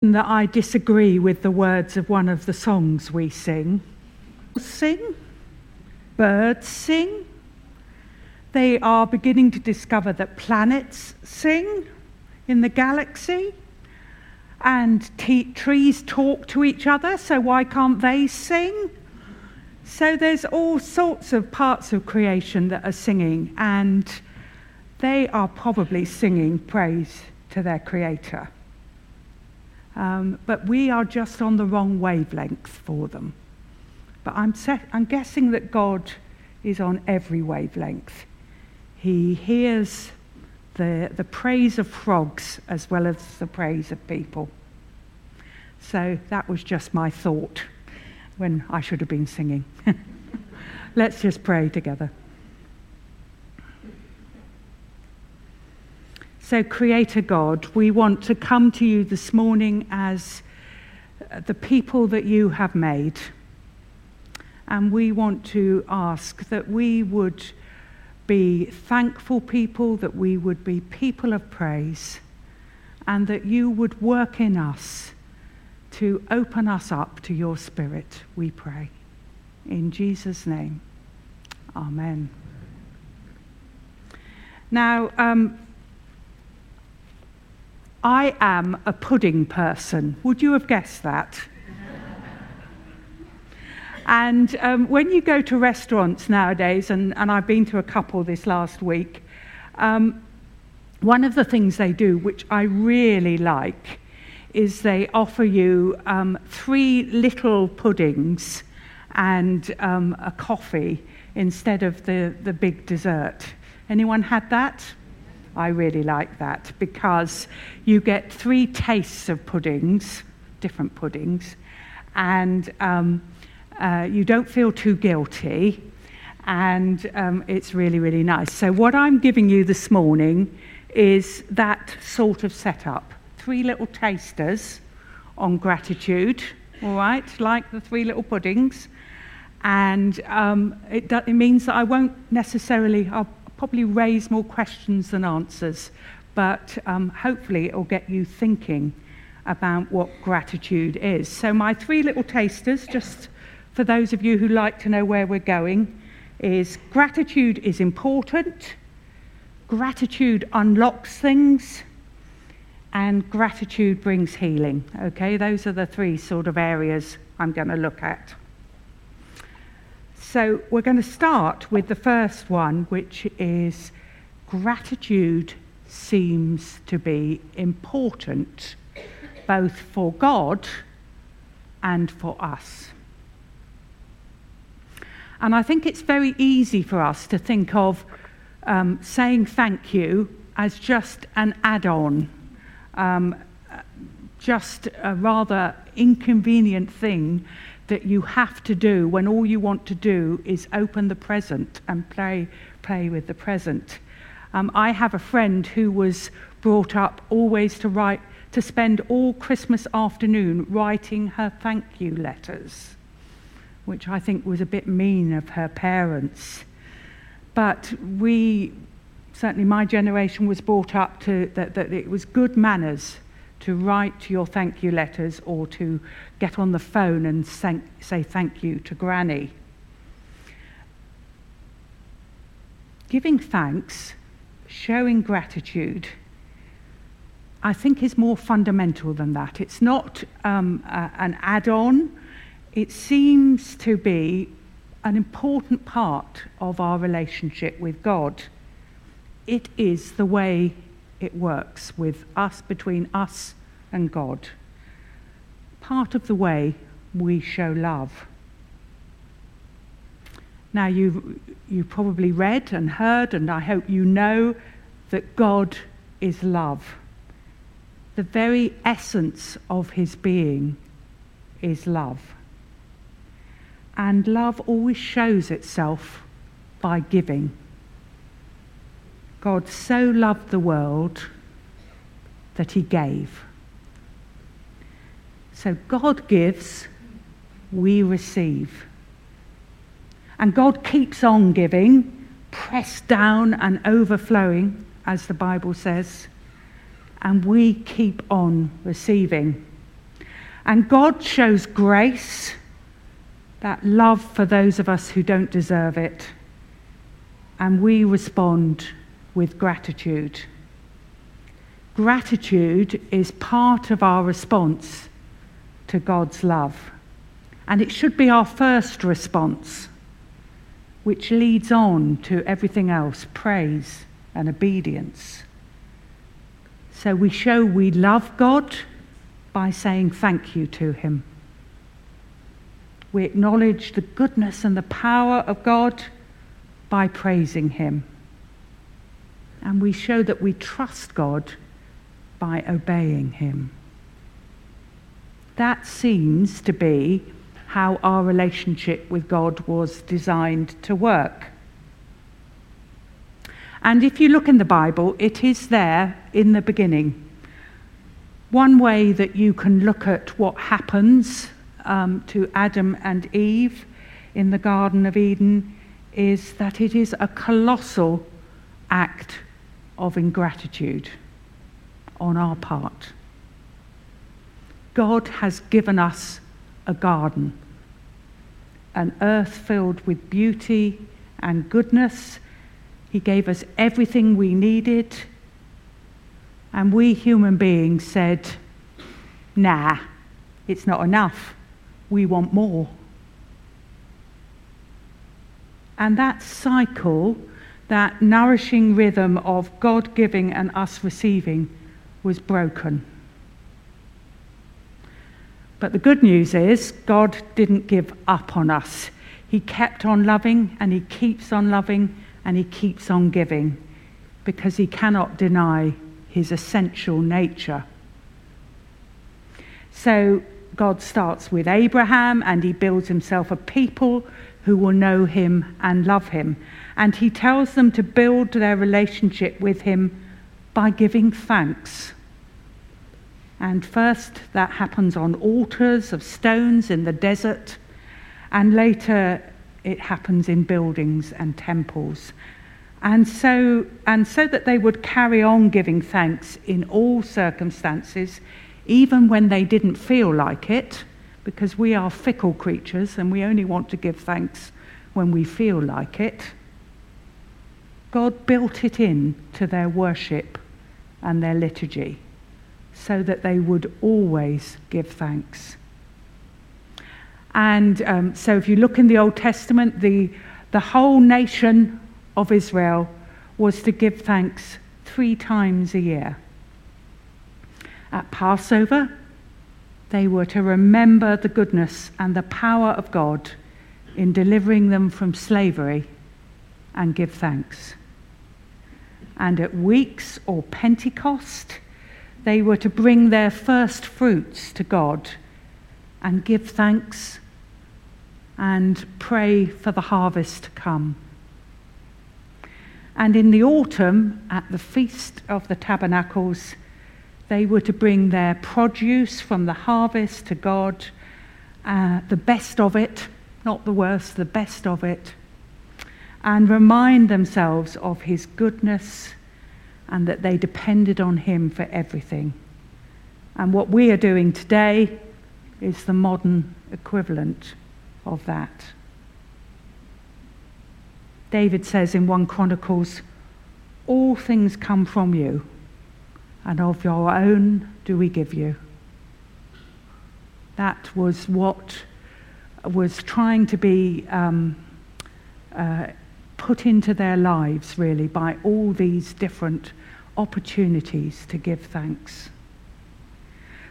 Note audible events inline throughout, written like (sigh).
that I disagree with the words of one of the songs we sing. Sing, birds sing. They are beginning to discover that planets sing in the galaxy, and t- trees talk to each other, so why can't they sing? So there's all sorts of parts of creation that are singing, and they are probably singing praise to their Creator. Um, but we are just on the wrong wavelength for them. But I'm, set, I'm guessing that God is on every wavelength. He hears the, the praise of frogs as well as the praise of people. So that was just my thought when I should have been singing. (laughs) Let's just pray together. So, Creator God, we want to come to you this morning as uh, the people that you have made. And we want to ask that we would be thankful people, that we would be people of praise, and that you would work in us to open us up to your Spirit, we pray. In Jesus' name, Amen. Now, um, I am a pudding person. Would you have guessed that? and um, when you go to restaurants nowadays, and, and, I've been to a couple this last week, um, one of the things they do, which I really like, is they offer you um, three little puddings and um, a coffee instead of the, the big dessert. Anyone had that? I really like that because you get three tastes of puddings, different puddings, and um, uh, you don't feel too guilty, and um, it's really, really nice. So, what I'm giving you this morning is that sort of setup three little tasters on gratitude, all right, like the three little puddings. And um, it, it means that I won't necessarily, I'll probably raise more questions than answers, but um, hopefully it will get you thinking about what gratitude is. So, my three little tasters, just for those of you who like to know where we're going, is gratitude is important, gratitude unlocks things, and gratitude brings healing. Okay, those are the three sort of areas I'm going to look at. So we're going to start with the first one, which is gratitude seems to be important both for God and for us. And I think it's very easy for us to think of um, saying thank you as just an add on, um, just a rather inconvenient thing that you have to do when all you want to do is open the present and play, play with the present. Um, I have a friend who was brought up always to write, to spend all Christmas afternoon writing her thank you letters, which I think was a bit mean of her parents. But we, certainly my generation, was brought up to that, that it was good manners to write your thank you letters or to get on the phone and say thank you to Granny. Giving thanks, showing gratitude, I think is more fundamental than that. It's not um, an add on, it seems to be an important part of our relationship with God. It is the way it works with us, between us and God. Part of the way we show love. Now, you've, you probably read and heard, and I hope you know that God is love. The very essence of his being is love. And love always shows itself by giving. God so loved the world that he gave. So God gives, we receive. And God keeps on giving, pressed down and overflowing, as the Bible says. And we keep on receiving. And God shows grace, that love for those of us who don't deserve it. And we respond with gratitude. Gratitude is part of our response to God's love. And it should be our first response, which leads on to everything else praise and obedience. So we show we love God by saying thank you to Him. We acknowledge the goodness and the power of God by praising Him. And we show that we trust God by obeying Him. That seems to be how our relationship with God was designed to work. And if you look in the Bible, it is there in the beginning. One way that you can look at what happens um, to Adam and Eve in the Garden of Eden is that it is a colossal act of ingratitude on our part. God has given us a garden, an earth filled with beauty and goodness. He gave us everything we needed. And we human beings said, nah, it's not enough. We want more. And that cycle, that nourishing rhythm of God giving and us receiving, was broken. But the good news is, God didn't give up on us. He kept on loving, and He keeps on loving, and He keeps on giving because He cannot deny His essential nature. So God starts with Abraham, and He builds Himself a people who will know Him and love Him. And He tells them to build their relationship with Him by giving thanks. And first, that happens on altars of stones in the desert, and later, it happens in buildings and temples. And so, and so that they would carry on giving thanks in all circumstances, even when they didn't feel like it, because we are fickle creatures and we only want to give thanks when we feel like it. God built it in to their worship and their liturgy so that they would always give thanks. And um, so, if you look in the Old Testament, the, the whole nation of Israel was to give thanks three times a year. At Passover, they were to remember the goodness and the power of God in delivering them from slavery and give thanks. And at weeks or Pentecost, they were to bring their first fruits to God and give thanks and pray for the harvest to come. And in the autumn, at the Feast of the Tabernacles, they were to bring their produce from the harvest to God, uh, the best of it, not the worst, the best of it, and remind themselves of his goodness and that they depended on him for everything. And what we are doing today is the modern equivalent of that. David says in 1 Chronicles, All things come from you, and of your own do we give you. That was what was trying to be um, uh, put into their lives, really, by all these different opportunities to give thanks.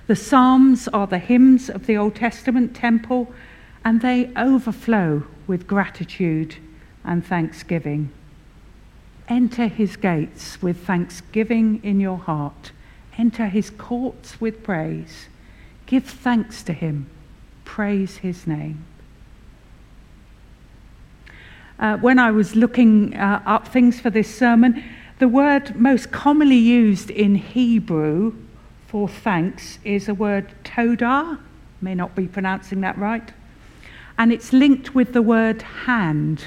The Psalms are the hymns of the Old Testament temple, and they overflow with gratitude and thanksgiving. Enter his gates with thanksgiving in your heart. Enter his courts with praise. Give thanks to him. Praise his name. Uh, when I was looking uh, up things for this sermon, the word most commonly used in Hebrew for thanks is a word todah. May not be pronouncing that right. And it's linked with the word hand,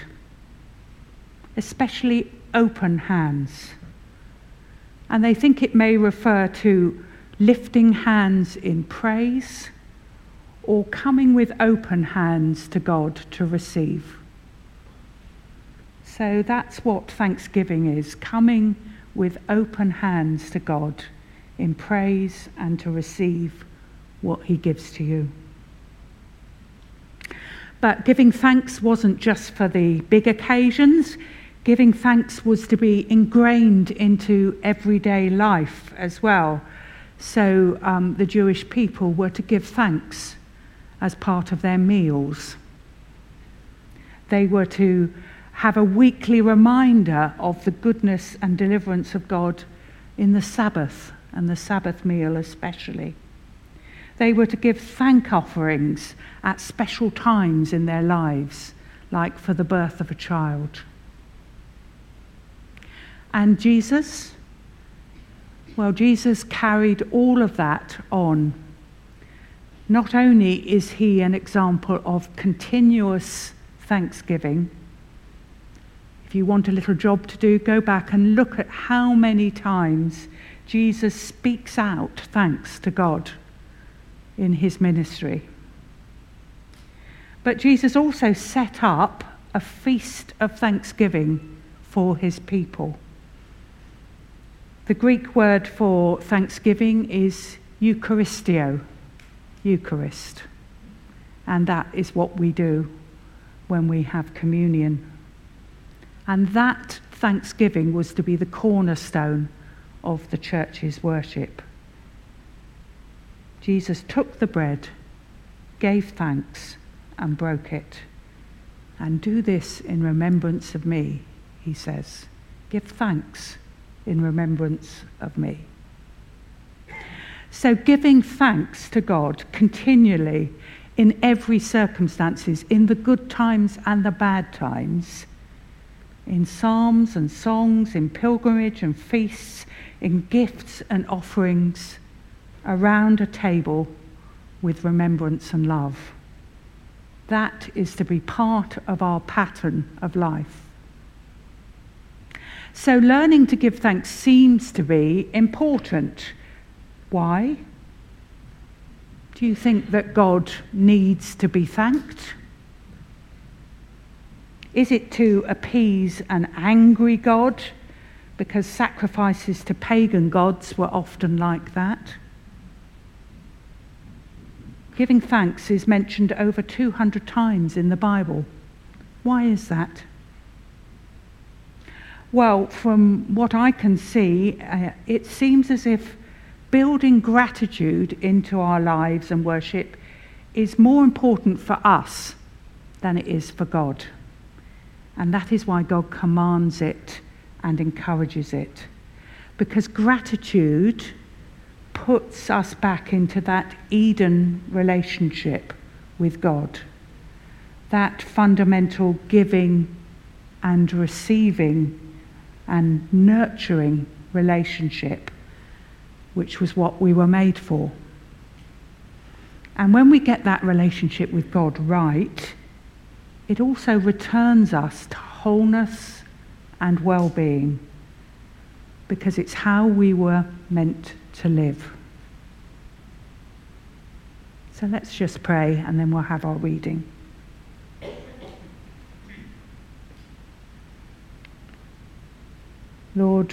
especially open hands. And they think it may refer to lifting hands in praise or coming with open hands to God to receive. So that's what thanksgiving is coming with open hands to God in praise and to receive what He gives to you. But giving thanks wasn't just for the big occasions. Giving thanks was to be ingrained into everyday life as well. So um, the Jewish people were to give thanks as part of their meals. They were to have a weekly reminder of the goodness and deliverance of God in the Sabbath and the Sabbath meal especially. They were to give thank offerings at special times in their lives, like for the birth of a child. And Jesus, well, Jesus carried all of that on. Not only is he an example of continuous thanksgiving, if you want a little job to do, go back and look at how many times Jesus speaks out thanks to God in his ministry. But Jesus also set up a feast of thanksgiving for his people. The Greek word for thanksgiving is Eucharisteo, Eucharist. And that is what we do when we have communion. And that thanksgiving was to be the cornerstone of the church's worship. Jesus took the bread, gave thanks, and broke it. And do this in remembrance of me, he says. Give thanks in remembrance of me. So, giving thanks to God continually in every circumstances, in the good times and the bad times, in psalms and songs, in pilgrimage and feasts, in gifts and offerings, around a table with remembrance and love. That is to be part of our pattern of life. So, learning to give thanks seems to be important. Why? Do you think that God needs to be thanked? Is it to appease an angry God? Because sacrifices to pagan gods were often like that. Giving thanks is mentioned over 200 times in the Bible. Why is that? Well, from what I can see, uh, it seems as if building gratitude into our lives and worship is more important for us than it is for God. And that is why God commands it and encourages it. Because gratitude puts us back into that Eden relationship with God, that fundamental giving and receiving and nurturing relationship, which was what we were made for. And when we get that relationship with God right, it also returns us to wholeness and well being because it's how we were meant to live. So let's just pray and then we'll have our reading. Lord,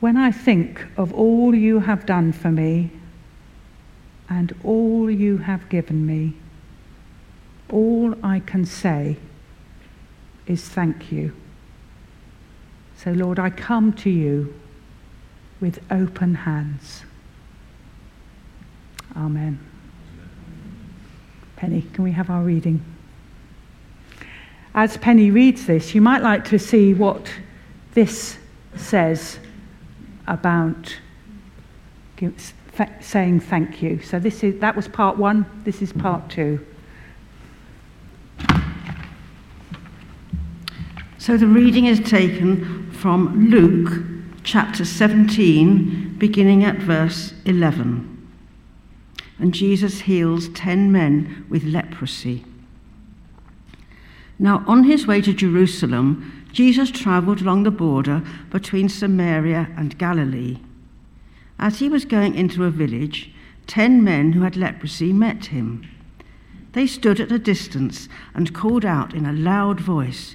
when I think of all you have done for me and all you have given me, all I can say is thank you. So, Lord, I come to you with open hands. Amen. Penny, can we have our reading? As Penny reads this, you might like to see what this says about saying thank you. So this is that was part 1, this is part 2. So the reading is taken from Luke chapter 17, beginning at verse 11. And Jesus heals 10 men with leprosy. Now, on his way to Jerusalem, Jesus traveled along the border between Samaria and Galilee. As he was going into a village, ten men who had leprosy met him. they stood at a distance and called out in a loud voice,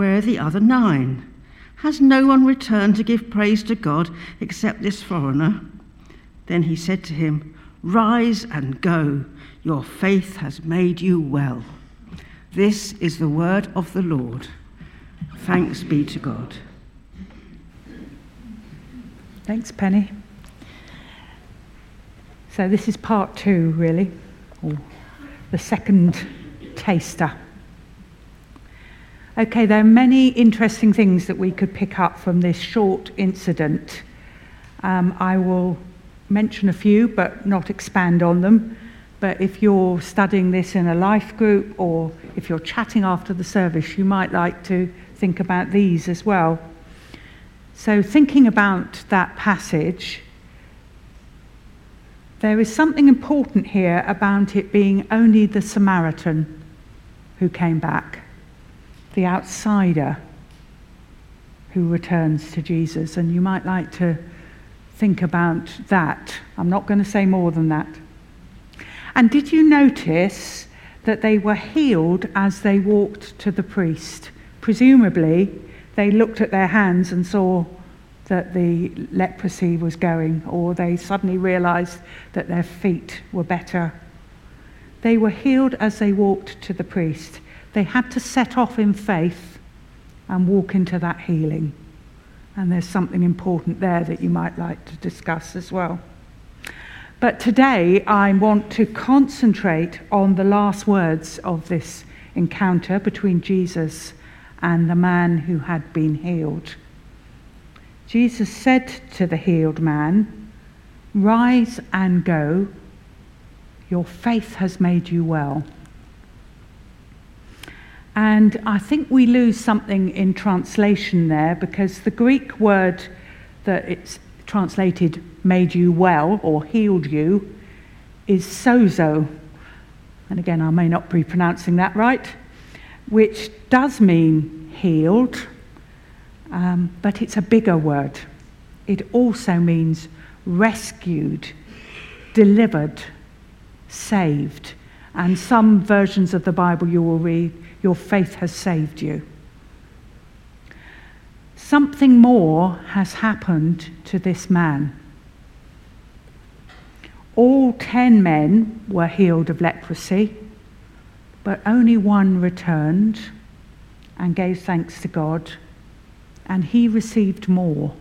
Where are the other nine? Has no one returned to give praise to God except this foreigner? Then he said to him, Rise and go. Your faith has made you well. This is the word of the Lord. Thanks be to God. Thanks, Penny. So, this is part two, really, or the second taster. Okay, there are many interesting things that we could pick up from this short incident. Um, I will mention a few, but not expand on them. But if you're studying this in a life group or if you're chatting after the service, you might like to think about these as well. So, thinking about that passage, there is something important here about it being only the Samaritan who came back, the outsider who returns to Jesus. And you might like to think about that. I'm not going to say more than that. And did you notice that they were healed as they walked to the priest? Presumably, they looked at their hands and saw that the leprosy was going, or they suddenly realized that their feet were better. They were healed as they walked to the priest. They had to set off in faith and walk into that healing. And there's something important there that you might like to discuss as well. But today I want to concentrate on the last words of this encounter between Jesus and the man who had been healed. Jesus said to the healed man, Rise and go. Your faith has made you well. And I think we lose something in translation there because the Greek word that it's translated made you well or healed you is sozo. And again, I may not be pronouncing that right, which does mean healed um, but it's a bigger word. It also means rescued, delivered, saved. And some versions of the Bible you will read, Your faith has saved you. Something more has happened to this man. All ten men were healed of leprosy, but only one returned and gave thanks to God and he received more.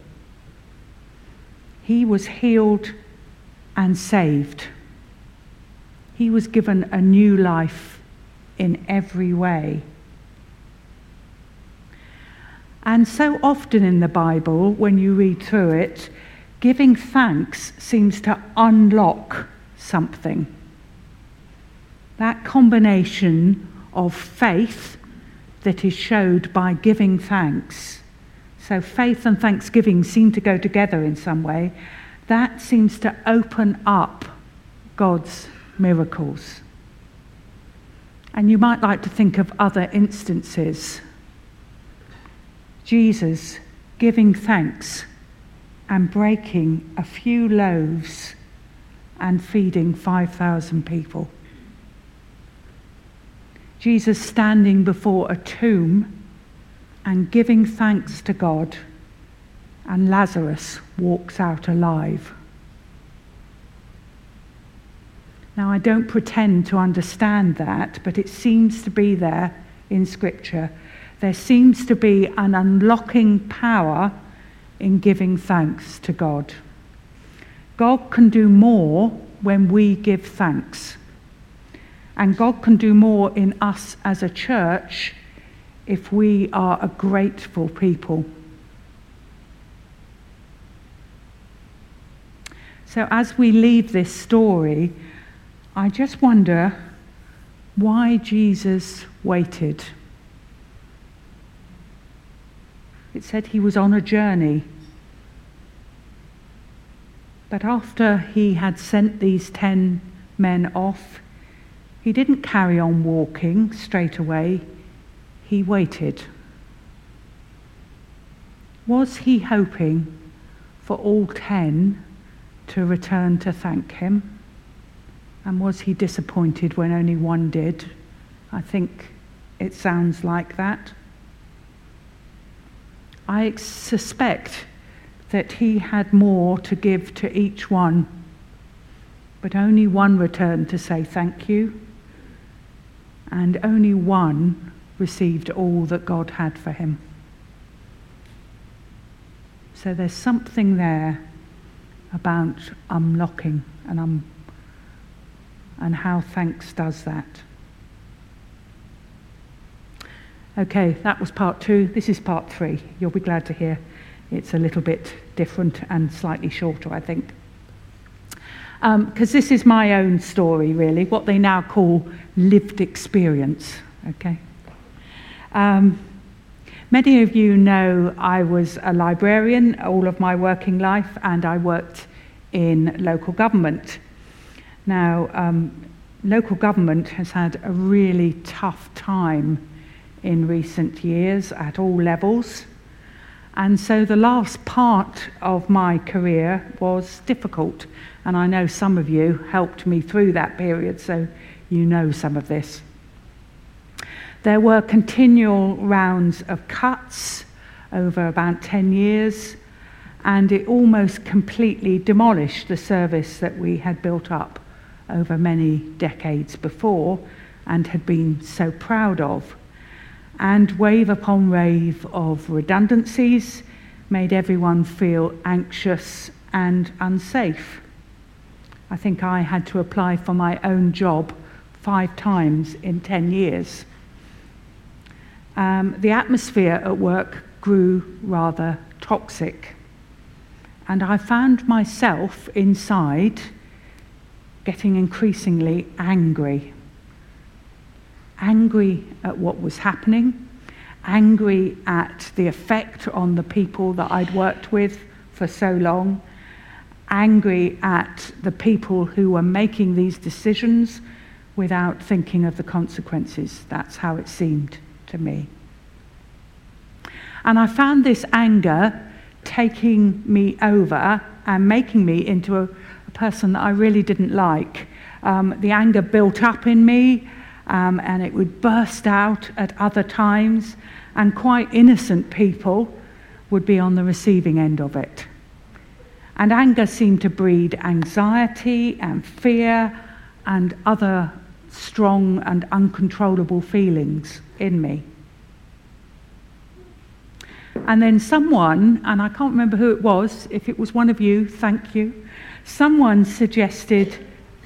He was healed and saved. He was given a new life in every way. And so often in the Bible, when you read through it, giving thanks seems to unlock something. That combination of faith that is showed by giving thanks so faith and thanksgiving seem to go together in some way. That seems to open up God's miracles. And you might like to think of other instances. Jesus giving thanks and breaking a few loaves and feeding 5,000 people. Jesus standing before a tomb and giving thanks to God, and Lazarus walks out alive. Now, I don't pretend to understand that, but it seems to be there in Scripture. There seems to be an unlocking power in giving thanks to God. God can do more when we give thanks. And God can do more in us as a church if we are a grateful people. So, as we leave this story, I just wonder why Jesus waited. It said he was on a journey. But after he had sent these ten men off, he didn't carry on walking straight away, he waited. Was he hoping for all ten to return to thank him? And was he disappointed when only one did? I think it sounds like that. I suspect that he had more to give to each one, but only one returned to say thank you, and only one received all that God had for him. So there's something there about unlocking and, um, and how thanks does that. Okay, that was part two. This is part three. You'll be glad to hear it's a little bit different and slightly shorter, I think. Because um, this is my own story, really, what they now call lived experience. Okay? Um, many of you know I was a librarian all of my working life, and I worked in local government. Now, um, local government has had a really tough time in recent years at all levels. And so the last part of my career was difficult. And I know some of you helped me through that period, so you know some of this. There were continual rounds of cuts over about 10 years, and it almost completely demolished the service that we had built up over many decades before and had been so proud of and wave upon wave of redundancies made everyone feel anxious and unsafe. I think I had to apply for my own job five times in 10 years. Um, the atmosphere at work grew rather toxic, and I found myself inside getting increasingly angry angry at what was happening, angry at the effect on the people that I'd worked with for so long, angry at the people who were making these decisions without thinking of the consequences. That's how it seemed to me. And I found this anger taking me over and making me into a, person that I really didn't like. Um, the anger built up in me um, and it would burst out at other times, and quite innocent people would be on the receiving end of it. And anger seemed to breed anxiety and fear and other strong and uncontrollable feelings in me. And then someone, and I can't remember who it was, if it was one of you, thank you, someone suggested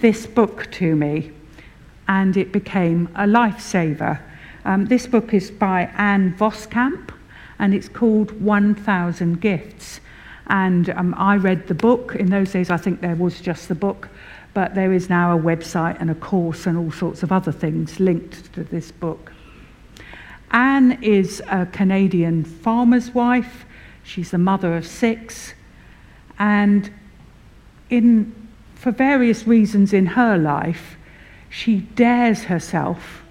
this book to me and it became a lifesaver. Um, this book is by Ann Voskamp, and it's called 1000 Gifts. And um, I read the book. In those days, I think there was just the book, but there is now a website and a course and all sorts of other things linked to this book. Ann is a Canadian farmer's wife. She's the mother of six. And in, for various reasons in her life, she dares herself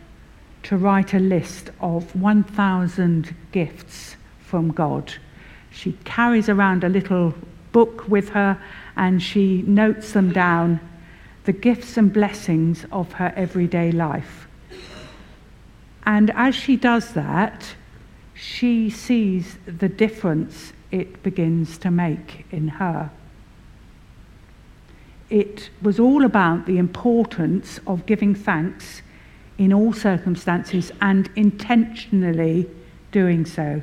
to write a list of 1,000 gifts from God. She carries around a little book with her and she notes them down the gifts and blessings of her everyday life. And as she does that, she sees the difference it begins to make in her it was all about the importance of giving thanks in all circumstances and intentionally doing so,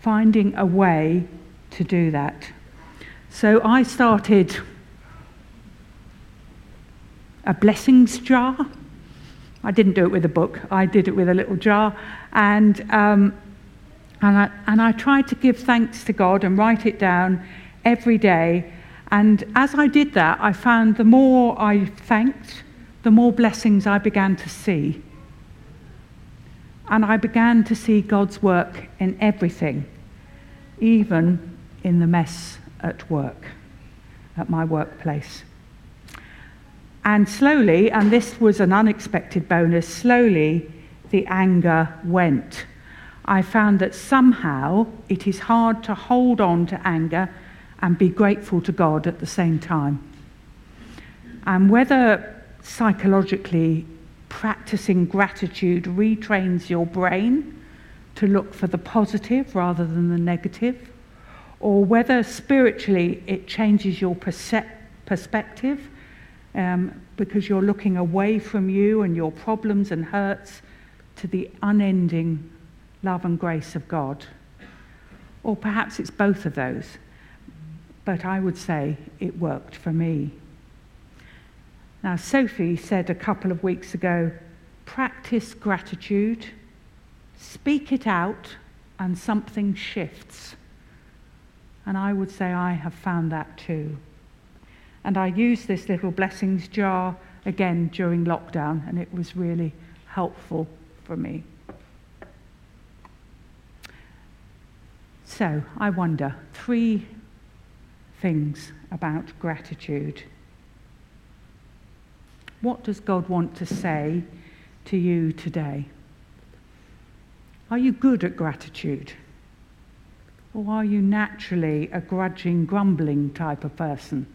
finding a way to do that. So I started a blessings jar. I didn't do it with a book, I did it with a little jar. And, um, and, I, and I tried to give thanks to God and write it down every day and as I did that, I found the more I thanked, the more blessings I began to see. And I began to see God's work in everything, even in the mess at work, at my workplace. And slowly, and this was an unexpected bonus, slowly the anger went. I found that somehow it is hard to hold on to anger and be grateful to God at the same time. And whether psychologically practicing gratitude retrains your brain to look for the positive rather than the negative, or whether spiritually it changes your perce- perspective um, because you're looking away from you and your problems and hurts to the unending love and grace of God. Or perhaps it's both of those, but I would say it worked for me. Now, Sophie said a couple of weeks ago practice gratitude, speak it out, and something shifts. And I would say I have found that too. And I used this little blessings jar again during lockdown, and it was really helpful for me. So I wonder three things about gratitude. What does God want to say to you today? Are you good at gratitude? Or are you naturally a grudging, grumbling type of person?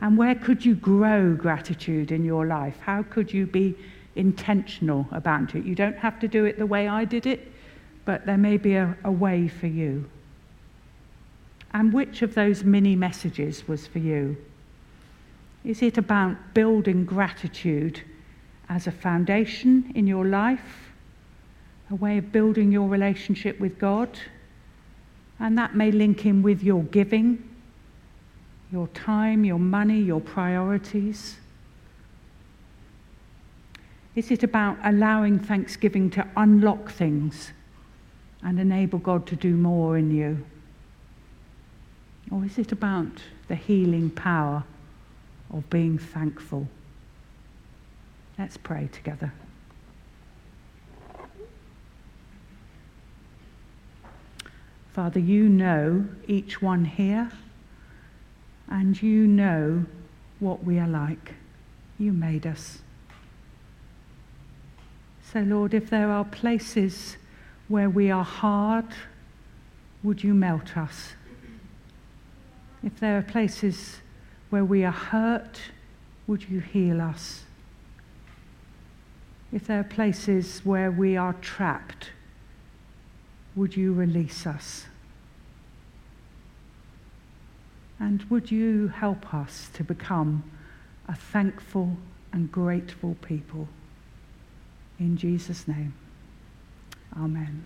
And where could you grow gratitude in your life? How could you be intentional about it? You don't have to do it the way I did it, but there may be a, a way for you. And which of those mini messages was for you? Is it about building gratitude as a foundation in your life, a way of building your relationship with God? And that may link in with your giving, your time, your money, your priorities. Is it about allowing Thanksgiving to unlock things and enable God to do more in you? Or is it about the healing power of being thankful. Let's pray together. Father, you know each one here, and you know what we are like. You made us. So, Lord, if there are places where we are hard, would you melt us? If there are places where we are hurt, would you heal us? If there are places where we are trapped, would you release us? And would you help us to become a thankful and grateful people? In Jesus' name, amen.